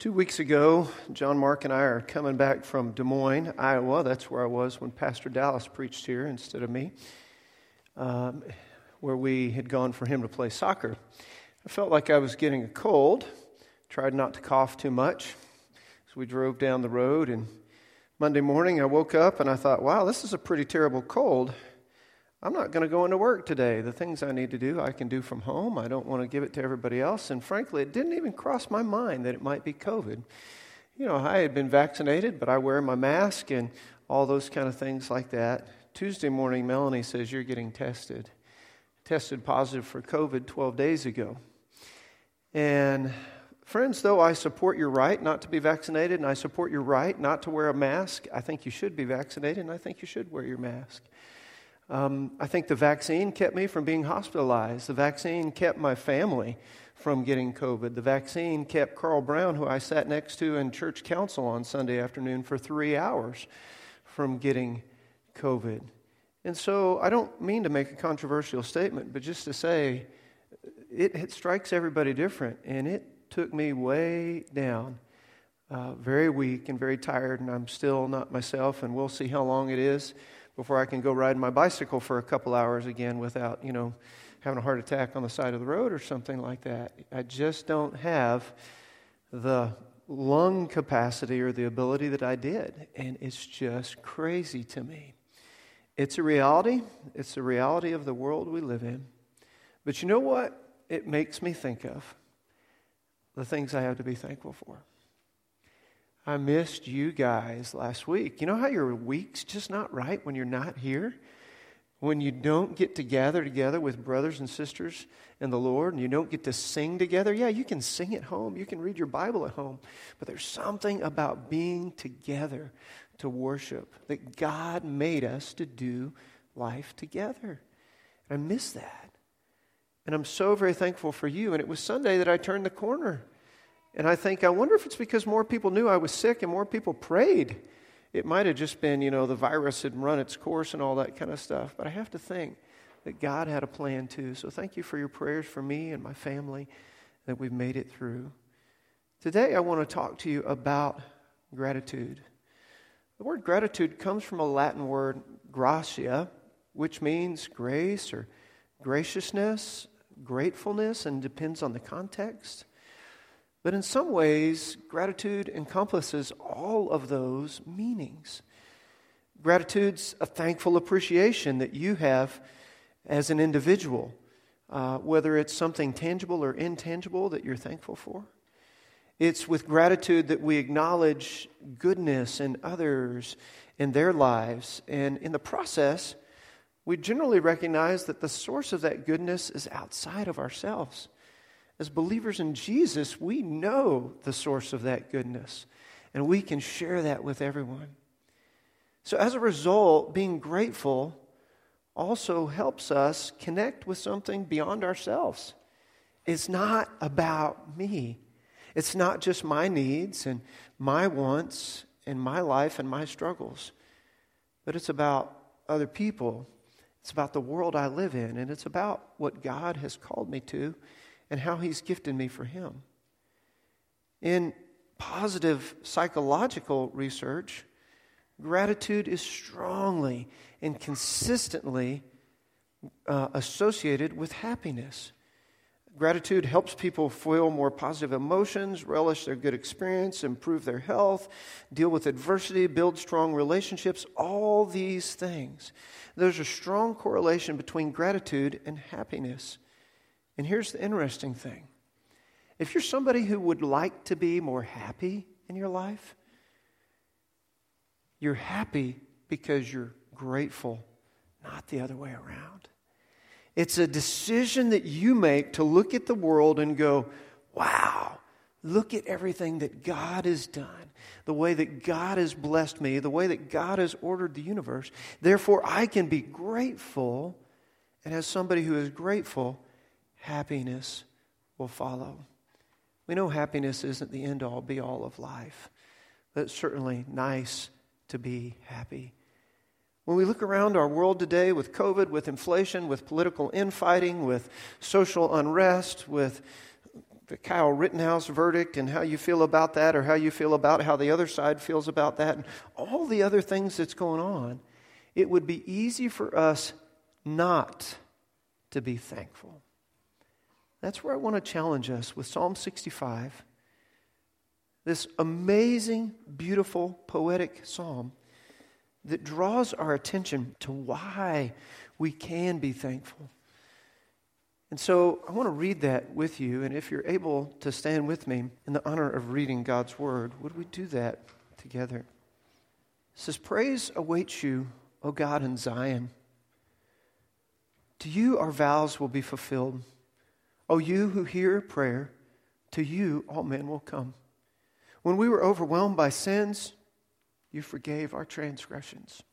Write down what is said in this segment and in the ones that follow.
Two weeks ago, John Mark and I are coming back from Des Moines, Iowa. That's where I was when Pastor Dallas preached here instead of me, um, where we had gone for him to play soccer. I felt like I was getting a cold, tried not to cough too much So we drove down the road. And Monday morning, I woke up and I thought, wow, this is a pretty terrible cold. I'm not going to go into work today. The things I need to do, I can do from home. I don't want to give it to everybody else. And frankly, it didn't even cross my mind that it might be COVID. You know, I had been vaccinated, but I wear my mask and all those kind of things like that. Tuesday morning, Melanie says, You're getting tested. Tested positive for COVID 12 days ago. And friends, though I support your right not to be vaccinated, and I support your right not to wear a mask, I think you should be vaccinated, and I think you should wear your mask. Um, I think the vaccine kept me from being hospitalized. The vaccine kept my family from getting COVID. The vaccine kept Carl Brown, who I sat next to in church council on Sunday afternoon for three hours, from getting COVID. And so I don't mean to make a controversial statement, but just to say it, it strikes everybody different. And it took me way down, uh, very weak and very tired, and I'm still not myself, and we'll see how long it is before I can go ride my bicycle for a couple hours again without, you know, having a heart attack on the side of the road or something like that. I just don't have the lung capacity or the ability that I did. And it's just crazy to me. It's a reality. It's the reality of the world we live in. But you know what? It makes me think of the things I have to be thankful for. I missed you guys last week. You know how your week's just not right when you're not here? When you don't get to gather together with brothers and sisters in the Lord and you don't get to sing together? Yeah, you can sing at home, you can read your Bible at home, but there's something about being together to worship that God made us to do life together. I miss that. And I'm so very thankful for you. And it was Sunday that I turned the corner. And I think, I wonder if it's because more people knew I was sick and more people prayed. It might have just been, you know, the virus had run its course and all that kind of stuff. But I have to think that God had a plan too. So thank you for your prayers for me and my family that we've made it through. Today, I want to talk to you about gratitude. The word gratitude comes from a Latin word, gratia, which means grace or graciousness, gratefulness, and depends on the context. But in some ways, gratitude encompasses all of those meanings. Gratitude's a thankful appreciation that you have as an individual, uh, whether it's something tangible or intangible that you're thankful for. It's with gratitude that we acknowledge goodness in others in their lives. And in the process, we generally recognize that the source of that goodness is outside of ourselves as believers in Jesus, we know the source of that goodness, and we can share that with everyone. So, as a result, being grateful also helps us connect with something beyond ourselves. It's not about me, it's not just my needs and my wants and my life and my struggles, but it's about other people. It's about the world I live in, and it's about what God has called me to and how He's gifted me for Him. In positive psychological research, gratitude is strongly and consistently uh, associated with happiness. Gratitude helps people feel more positive emotions, relish their good experience, improve their health, deal with adversity, build strong relationships, all these things. There's a strong correlation between gratitude and happiness. And here's the interesting thing if you're somebody who would like to be more happy in your life, you're happy because you're grateful, not the other way around. It's a decision that you make to look at the world and go, wow, look at everything that God has done, the way that God has blessed me, the way that God has ordered the universe. Therefore, I can be grateful. And as somebody who is grateful, happiness will follow. We know happiness isn't the end all be all of life, but it's certainly nice to be happy. When we look around our world today with COVID, with inflation, with political infighting, with social unrest, with the Kyle Rittenhouse verdict and how you feel about that, or how you feel about how the other side feels about that, and all the other things that's going on, it would be easy for us not to be thankful. That's where I want to challenge us with Psalm 65. This amazing, beautiful, poetic psalm that draws our attention to why we can be thankful. And so I want to read that with you. And if you're able to stand with me in the honor of reading God's word, would we do that together? It says, Praise awaits you, O God, in Zion. To you our vows will be fulfilled. O you who hear prayer, to you all men will come. When we were overwhelmed by sins, you forgave our transgressions.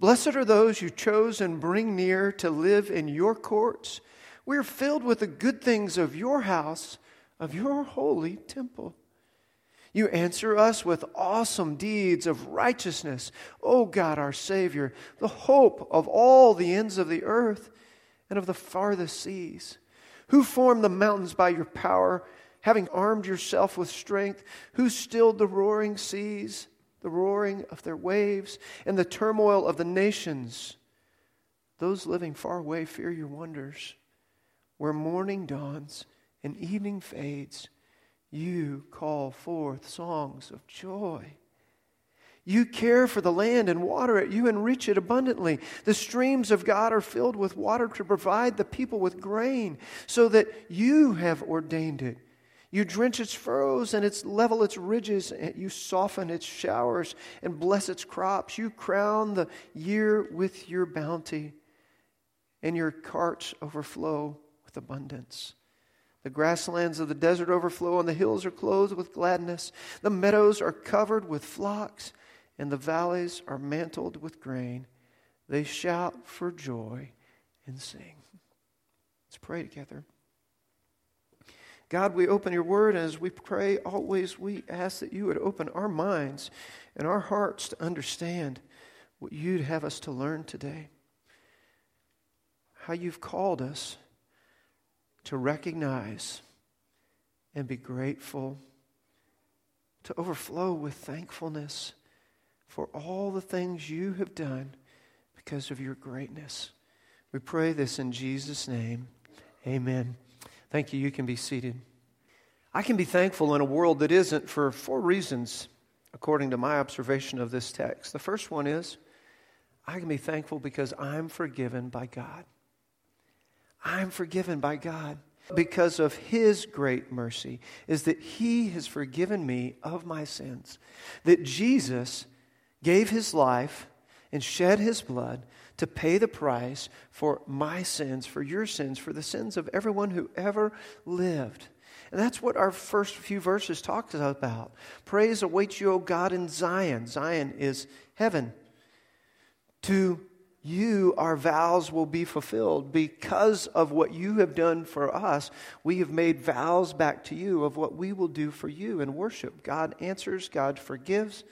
Blessed are those you chose and bring near to live in your courts. We are filled with the good things of your house, of your holy temple. You answer us with awesome deeds of righteousness, O God, our Savior, the hope of all the ends of the earth and of the farthest seas. Who formed the mountains by your power, having armed yourself with strength? Who stilled the roaring seas, the roaring of their waves, and the turmoil of the nations? Those living far away fear your wonders. Where morning dawns and evening fades, you call forth songs of joy. You care for the land and water it. You enrich it abundantly. The streams of God are filled with water to provide the people with grain, so that you have ordained it. You drench its furrows and its level its ridges. And you soften its showers and bless its crops. You crown the year with your bounty, and your carts overflow with abundance. The grasslands of the desert overflow, and the hills are clothed with gladness. The meadows are covered with flocks, and the valleys are mantled with grain. They shout for joy and sing. Let's pray together. God, we open your word, and as we pray, always we ask that you would open our minds and our hearts to understand what you'd have us to learn today. How you've called us to recognize and be grateful, to overflow with thankfulness for all the things you have done because of your greatness. We pray this in Jesus' name. Amen. Thank you. You can be seated. I can be thankful in a world that isn't for four reasons, according to my observation of this text. The first one is I can be thankful because I'm forgiven by God. I'm forgiven by God because of His great mercy, is that He has forgiven me of my sins. That Jesus gave His life and shed His blood to pay the price for my sins, for your sins, for the sins of everyone who ever lived. And that's what our first few verses talk about. Praise awaits you, O God, in Zion. Zion is heaven. To you, our vows will be fulfilled. Because of what you have done for us, we have made vows back to you of what we will do for you in worship. God answers, God forgives.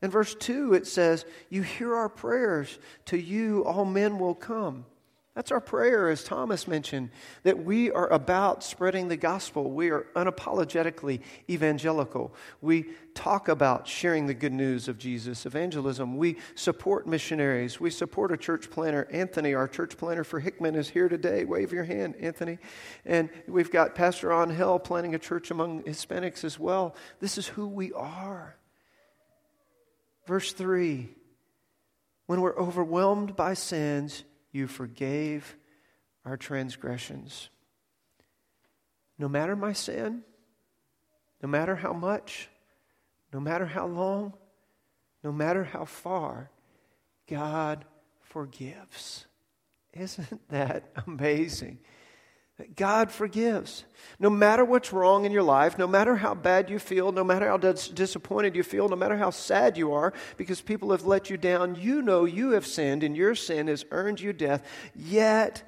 In verse 2, it says, You hear our prayers. To you, all men will come. That's our prayer, as Thomas mentioned, that we are about spreading the gospel. We are unapologetically evangelical. We talk about sharing the good news of Jesus, evangelism. We support missionaries. We support a church planner. Anthony, our church planner for Hickman, is here today. Wave your hand, Anthony. And we've got Pastor Angel planning a church among Hispanics as well. This is who we are. Verse 3 When we're overwhelmed by sins, you forgave our transgressions. No matter my sin, no matter how much, no matter how long, no matter how far, God forgives. Isn't that amazing? God forgives. No matter what's wrong in your life, no matter how bad you feel, no matter how dis- disappointed you feel, no matter how sad you are because people have let you down, you know you have sinned and your sin has earned you death. Yet,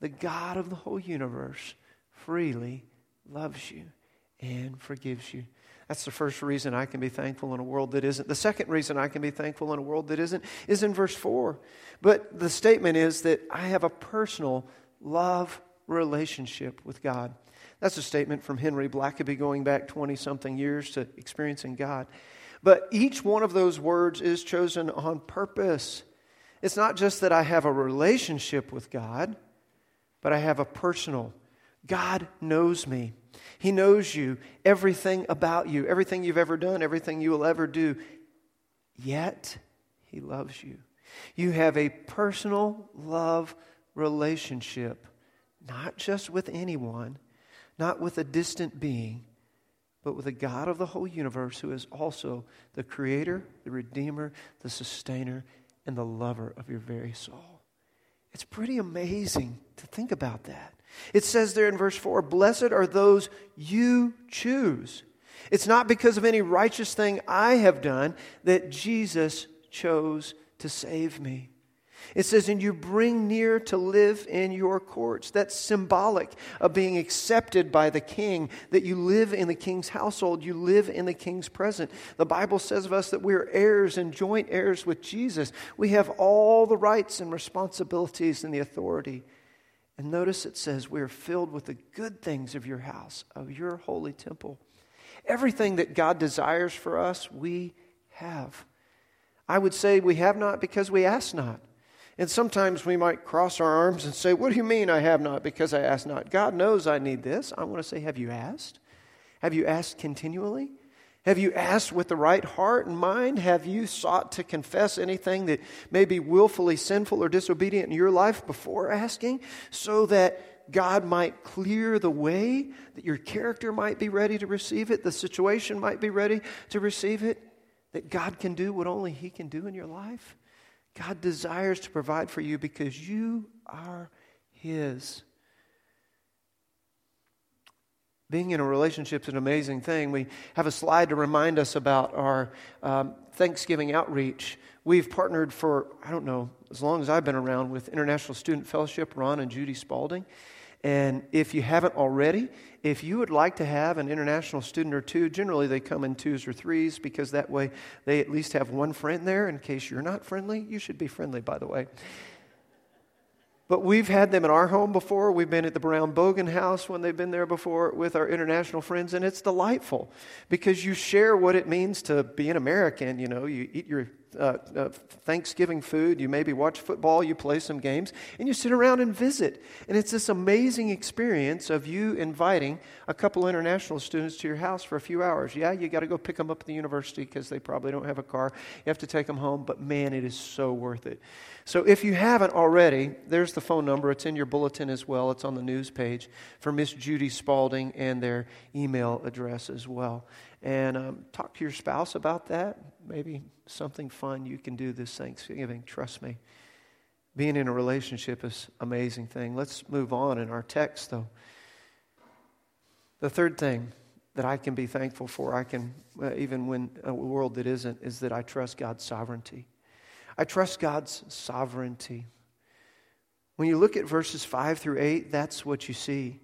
the God of the whole universe freely loves you and forgives you. That's the first reason I can be thankful in a world that isn't. The second reason I can be thankful in a world that isn't is in verse 4. But the statement is that I have a personal love relationship with God. That's a statement from Henry Blackaby going back 20 something years to experiencing God. But each one of those words is chosen on purpose. It's not just that I have a relationship with God, but I have a personal. God knows me. He knows you, everything about you, everything you've ever done, everything you will ever do. Yet, He loves you. You have a personal love relationship, not just with anyone, not with a distant being, but with the God of the whole universe who is also the creator, the redeemer, the sustainer, and the lover of your very soul. It's pretty amazing to think about that. It says there in verse 4 Blessed are those you choose. It's not because of any righteous thing I have done that Jesus chose to save me. It says, and you bring near to live in your courts. That's symbolic of being accepted by the king, that you live in the king's household, you live in the king's presence. The Bible says of us that we're heirs and joint heirs with Jesus. We have all the rights and responsibilities and the authority. And notice it says, we are filled with the good things of your house, of your holy temple. Everything that God desires for us, we have. I would say we have not because we ask not. And sometimes we might cross our arms and say, What do you mean I have not because I ask not? God knows I need this. I want to say, Have you asked? Have you asked continually? Have you asked with the right heart and mind? Have you sought to confess anything that may be willfully sinful or disobedient in your life before asking so that God might clear the way, that your character might be ready to receive it, the situation might be ready to receive it, that God can do what only He can do in your life? God desires to provide for you because you are His. Being in a relationship is an amazing thing. We have a slide to remind us about our um, Thanksgiving outreach. We've partnered for, I don't know, as long as I've been around with International Student Fellowship, Ron and Judy Spalding. And if you haven't already, if you would like to have an international student or two, generally they come in twos or threes because that way they at least have one friend there in case you're not friendly. You should be friendly, by the way. But we've had them in our home before. We've been at the Brown Bogan house when they've been there before with our international friends, and it's delightful because you share what it means to be an American. You know, you eat your uh, uh, Thanksgiving food, you maybe watch football, you play some games, and you sit around and visit. And it's this amazing experience of you inviting a couple international students to your house for a few hours. Yeah, you got to go pick them up at the university because they probably don't have a car. You have to take them home, but man, it is so worth it. So if you haven't already, there's the phone number. It's in your bulletin as well. It's on the news page for Miss Judy Spalding and their email address as well. And um, talk to your spouse about that. Maybe something fun you can do this Thanksgiving. Trust me. Being in a relationship is amazing thing. Let's move on in our text, though. The third thing that I can be thankful for, I can, uh, even when a world that isn't, is that I trust God's sovereignty. I trust God's sovereignty. When you look at verses 5 through 8, that's what you see.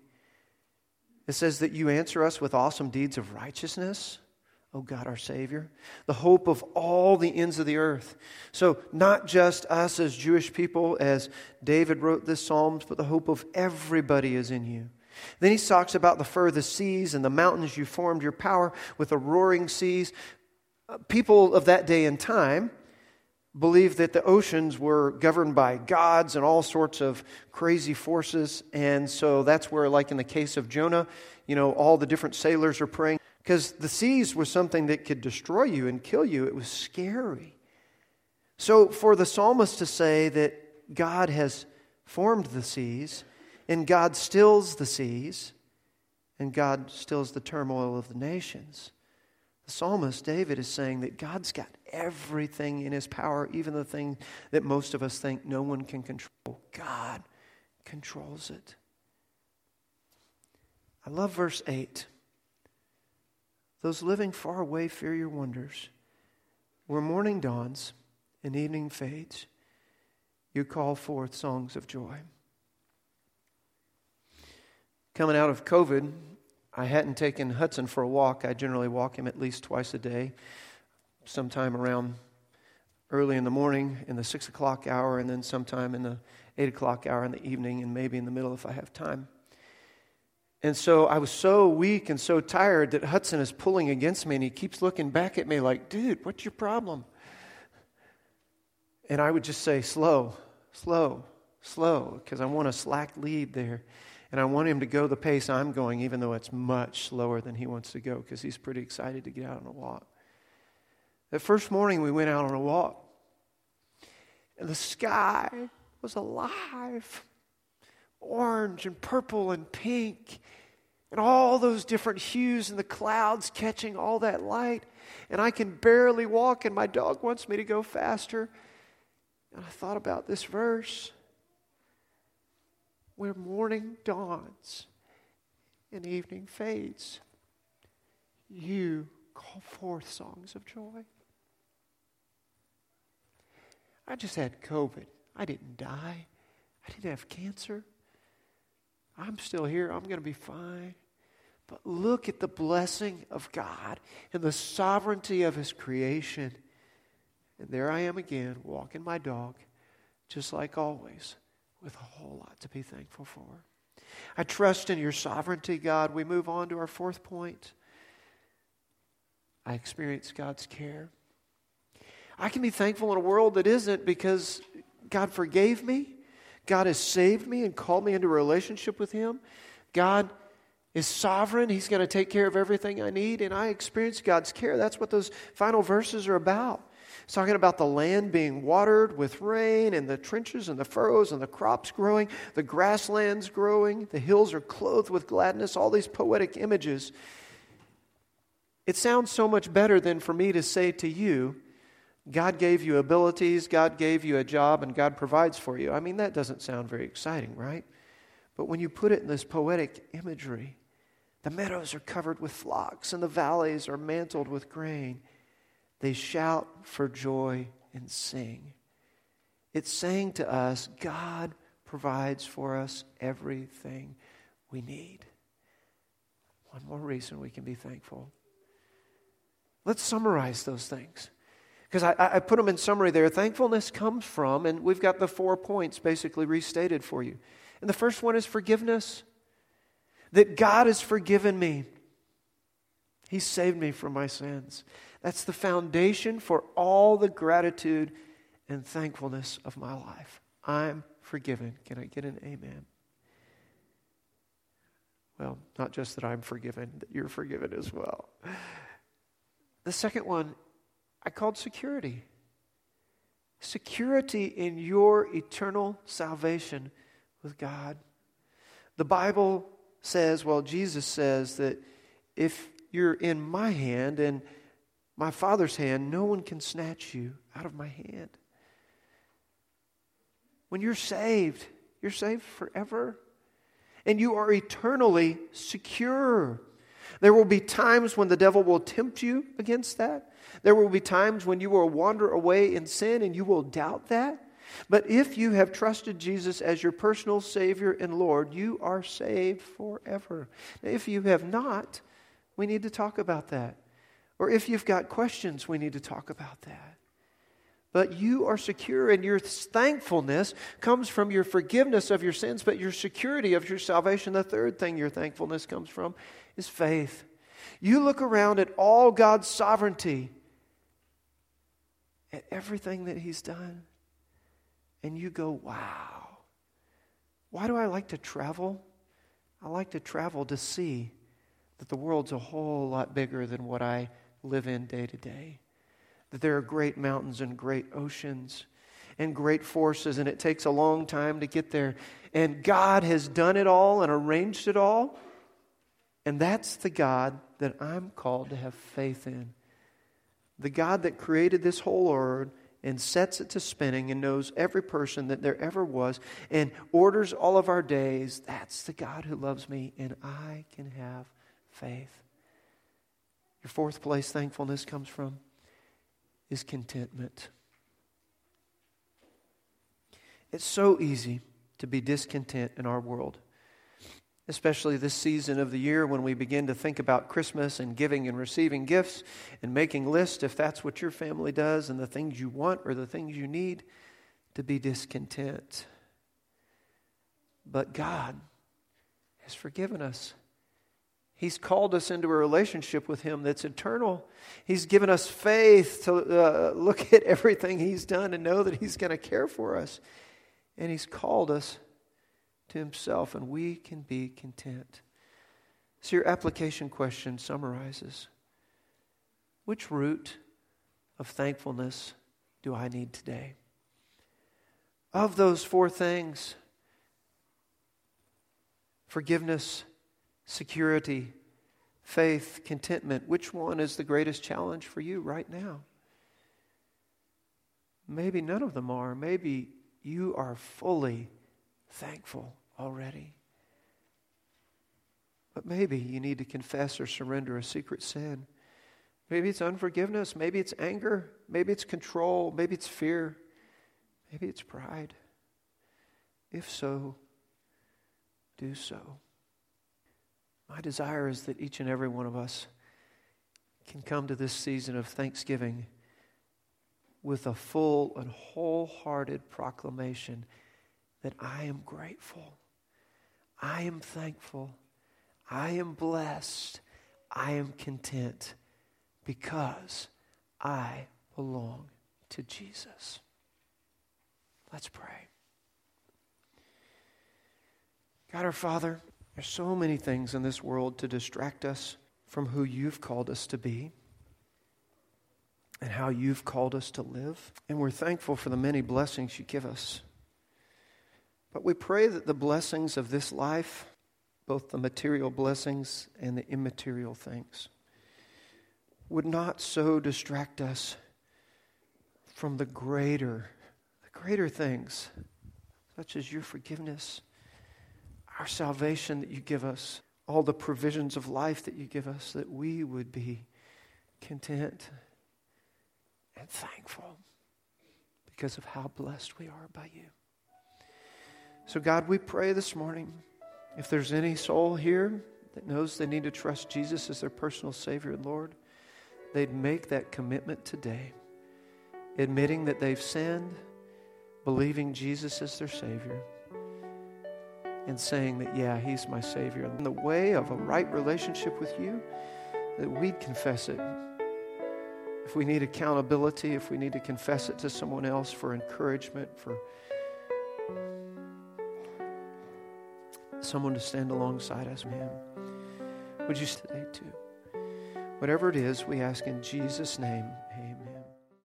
It says that you answer us with awesome deeds of righteousness, O God our Savior, the hope of all the ends of the earth. So, not just us as Jewish people, as David wrote this Psalms, but the hope of everybody is in you. Then he talks about the furthest seas and the mountains you formed your power with the roaring seas. Uh, people of that day and time believed that the oceans were governed by gods and all sorts of crazy forces. And so that's where, like in the case of Jonah, you know, all the different sailors are praying. Because the seas was something that could destroy you and kill you, it was scary. So for the psalmist to say that God has formed the seas, and God stills the seas, and God stills the turmoil of the nations. The psalmist, David, is saying that God's got everything in his power, even the thing that most of us think no one can control. God controls it. I love verse 8. Those living far away fear your wonders. Where morning dawns and evening fades, you call forth songs of joy. Coming out of COVID, I hadn't taken Hudson for a walk. I generally walk him at least twice a day, sometime around early in the morning, in the six o'clock hour, and then sometime in the eight o'clock hour in the evening, and maybe in the middle if I have time. And so I was so weak and so tired that Hudson is pulling against me, and he keeps looking back at me like, dude, what's your problem? And I would just say, slow, slow, slow, because I want a slack lead there. And I want him to go the pace I'm going, even though it's much slower than he wants to go, because he's pretty excited to get out on a walk. That first morning, we went out on a walk, and the sky was alive orange and purple and pink and all those different hues and the clouds catching all that light. And I can barely walk, and my dog wants me to go faster. And I thought about this verse where morning dawns and evening fades, you call forth songs of joy. I just had COVID. I didn't die. I didn't have cancer. I'm still here. I'm going to be fine. But look at the blessing of God and the sovereignty of His creation. And there I am again, walking my dog, just like always, with a whole lot to be thankful for. I trust in your sovereignty, God. We move on to our fourth point. I experience God's care. I can be thankful in a world that isn't because God forgave me. God has saved me and called me into a relationship with Him. God is sovereign. He's going to take care of everything I need, and I experience God's care. That's what those final verses are about. It's talking about the land being watered with rain, and the trenches and the furrows and the crops growing, the grasslands growing, the hills are clothed with gladness, all these poetic images. It sounds so much better than for me to say to you, God gave you abilities, God gave you a job, and God provides for you. I mean, that doesn't sound very exciting, right? But when you put it in this poetic imagery, the meadows are covered with flocks, and the valleys are mantled with grain. They shout for joy and sing. It's saying to us, God provides for us everything we need. One more reason we can be thankful. Let's summarize those things. Because I, I, put them in summary there. Thankfulness comes from, and we've got the four points basically restated for you. And the first one is forgiveness. That God has forgiven me, He saved me from my sins. That's the foundation for all the gratitude and thankfulness of my life. I'm forgiven. Can I get an amen? Well, not just that I'm forgiven, that you're forgiven as well. The second one I called security. Security in your eternal salvation with God. The Bible says, well, Jesus says that if you're in my hand and my Father's hand, no one can snatch you out of my hand. When you're saved, you're saved forever. And you are eternally secure. There will be times when the devil will tempt you against that. There will be times when you will wander away in sin and you will doubt that. But if you have trusted Jesus as your personal Savior and Lord, you are saved forever. Now, if you have not, we need to talk about that. Or if you've got questions, we need to talk about that. But you are secure, and your thankfulness comes from your forgiveness of your sins, but your security of your salvation. The third thing your thankfulness comes from is faith. You look around at all God's sovereignty, at everything that He's done, and you go, wow. Why do I like to travel? I like to travel to see that the world's a whole lot bigger than what I live in day to day. That there are great mountains and great oceans and great forces, and it takes a long time to get there. And God has done it all and arranged it all. And that's the God that I'm called to have faith in. The God that created this whole world and sets it to spinning and knows every person that there ever was and orders all of our days, that's the God who loves me, and I can have faith. Your fourth place thankfulness comes from is contentment. It's so easy to be discontent in our world. especially this season of the year when we begin to think about Christmas and giving and receiving gifts and making lists, if that's what your family does, and the things you want or the things you need, to be discontent. But God has forgiven us. He's called us into a relationship with Him that's eternal. He's given us faith to uh, look at everything He's done and know that He's going to care for us. And He's called us to Himself, and we can be content. So, your application question summarizes Which root of thankfulness do I need today? Of those four things forgiveness, security, faith, contentment which one is the greatest challenge for you right now? Maybe none of them are. Maybe you are fully thankful already. But maybe you need to confess or surrender a secret sin. Maybe it's unforgiveness. Maybe it's anger. Maybe it's control. Maybe it's fear. Maybe it's pride. If so, do so. My desire is that each and every one of us can come to this season of thanksgiving with a full and wholehearted proclamation that I am grateful. I am thankful. I am blessed. I am content because I belong to Jesus. Let's pray. God our Father, there's so many things in this world to distract us from who you've called us to be and how you've called us to live. And we're thankful for the many blessings you give us. But we pray that the blessings of this life, both the material blessings and the immaterial things, would not so distract us from the greater, the greater things, such as your forgiveness, our salvation that you give us, all the provisions of life that you give us, that we would be content and thankful because of how blessed we are by you. So, God, we pray this morning if there's any soul here that knows they need to trust Jesus as their personal Savior and Lord, they'd make that commitment today, admitting that they've sinned, believing Jesus is their Savior, and saying that, yeah, He's my Savior. In the way of a right relationship with you, that we'd confess it. If we need accountability, if we need to confess it to someone else for encouragement, for someone to stand alongside us, man. Would you today too? Whatever it is, we ask in Jesus' name.